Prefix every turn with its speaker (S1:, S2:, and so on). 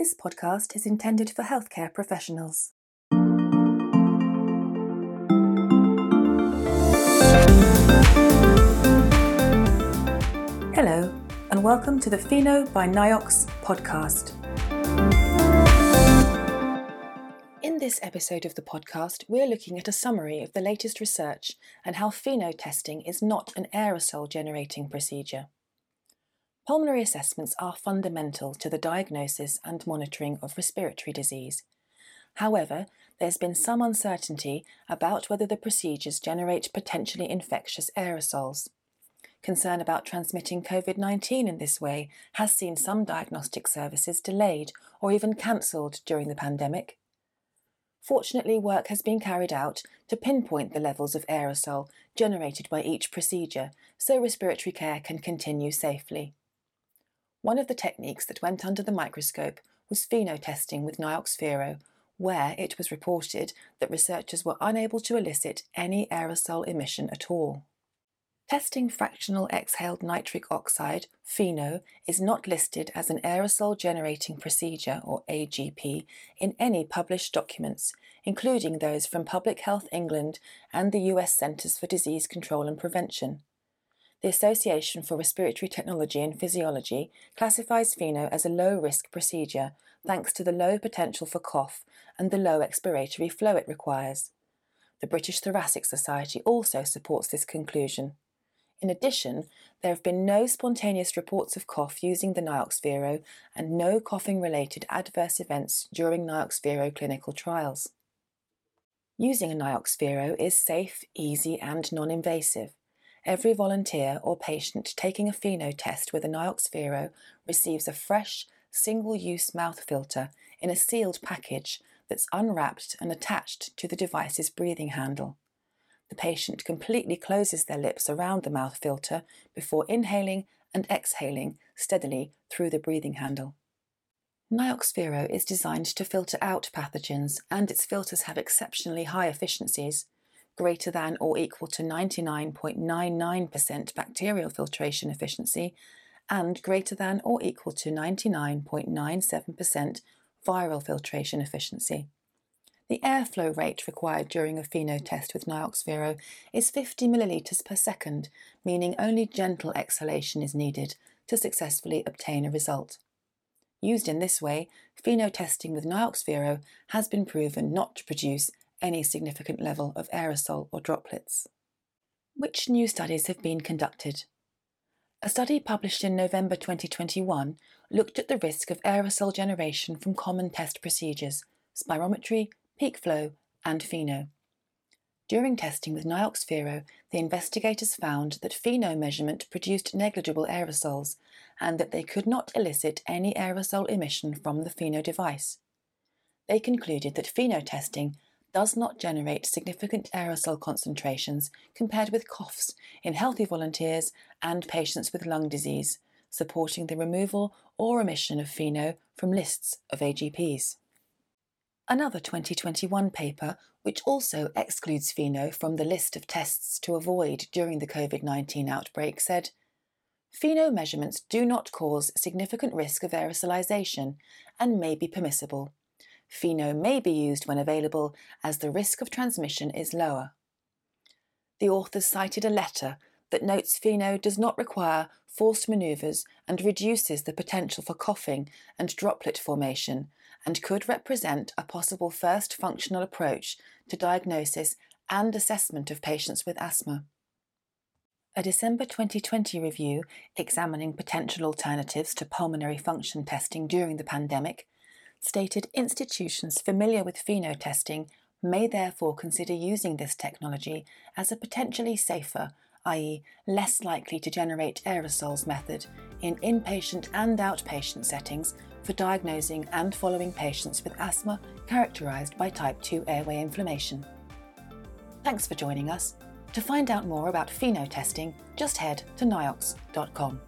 S1: This podcast is intended for healthcare professionals. Hello, and welcome to the FeNO by Niox podcast. In this episode of the podcast, we're looking at a summary of the latest research and how FeNO testing is not an aerosol generating procedure. Pulmonary assessments are fundamental to the diagnosis and monitoring of respiratory disease. However, there's been some uncertainty about whether the procedures generate potentially infectious aerosols. Concern about transmitting COVID 19 in this way has seen some diagnostic services delayed or even cancelled during the pandemic. Fortunately, work has been carried out to pinpoint the levels of aerosol generated by each procedure so respiratory care can continue safely. One of the techniques that went under the microscope was FeNO testing with Niox where it was reported that researchers were unable to elicit any aerosol emission at all. Testing fractional exhaled nitric oxide, FeNO, is not listed as an aerosol generating procedure, or AGP, in any published documents, including those from Public Health England and the US Centers for Disease Control and Prevention. The Association for Respiratory Technology and Physiology classifies FeNO as a low risk procedure thanks to the low potential for cough and the low expiratory flow it requires. The British Thoracic Society also supports this conclusion. In addition, there have been no spontaneous reports of cough using the Niox and no coughing related adverse events during Niox clinical trials. Using a Niox is safe, easy, and non invasive. Every volunteer or patient taking a FeNO test with a Niox receives a fresh, single use mouth filter in a sealed package that's unwrapped and attached to the device's breathing handle. The patient completely closes their lips around the mouth filter before inhaling and exhaling steadily through the breathing handle. Niox is designed to filter out pathogens, and its filters have exceptionally high efficiencies greater than or equal to 99.99% bacterial filtration efficiency and greater than or equal to 99.97% viral filtration efficiency. The airflow rate required during a FeNO test with Niox is 50 millilitres per second, meaning only gentle exhalation is needed to successfully obtain a result. Used in this way, FeNO testing with Niox has been proven not to produce any significant level of aerosol or droplets. Which new studies have been conducted? A study published in November 2021 looked at the risk of aerosol generation from common test procedures, spirometry, peak flow, and FeNO. During testing with Niox the investigators found that FeNO measurement produced negligible aerosols and that they could not elicit any aerosol emission from the FeNO device. They concluded that FeNO testing does not generate significant aerosol concentrations compared with coughs in healthy volunteers and patients with lung disease, supporting the removal or omission of FeNO from lists of AGPs. Another 2021 paper, which also excludes FeNO from the list of tests to avoid during the COVID 19 outbreak, said FeNO measurements do not cause significant risk of aerosolization and may be permissible. FeNO may be used when available as the risk of transmission is lower. The authors cited a letter that notes FeNO does not require forced manoeuvres and reduces the potential for coughing and droplet formation and could represent a possible first functional approach to diagnosis and assessment of patients with asthma. A December 2020 review examining potential alternatives to pulmonary function testing during the pandemic stated institutions familiar with FeNO testing may therefore consider using this technology as a potentially safer, i.e., less likely to generate aerosols method in inpatient and outpatient settings for diagnosing and following patients with asthma characterized by type 2 airway inflammation. Thanks for joining us. To find out more about FeNO testing, just head to niox.com.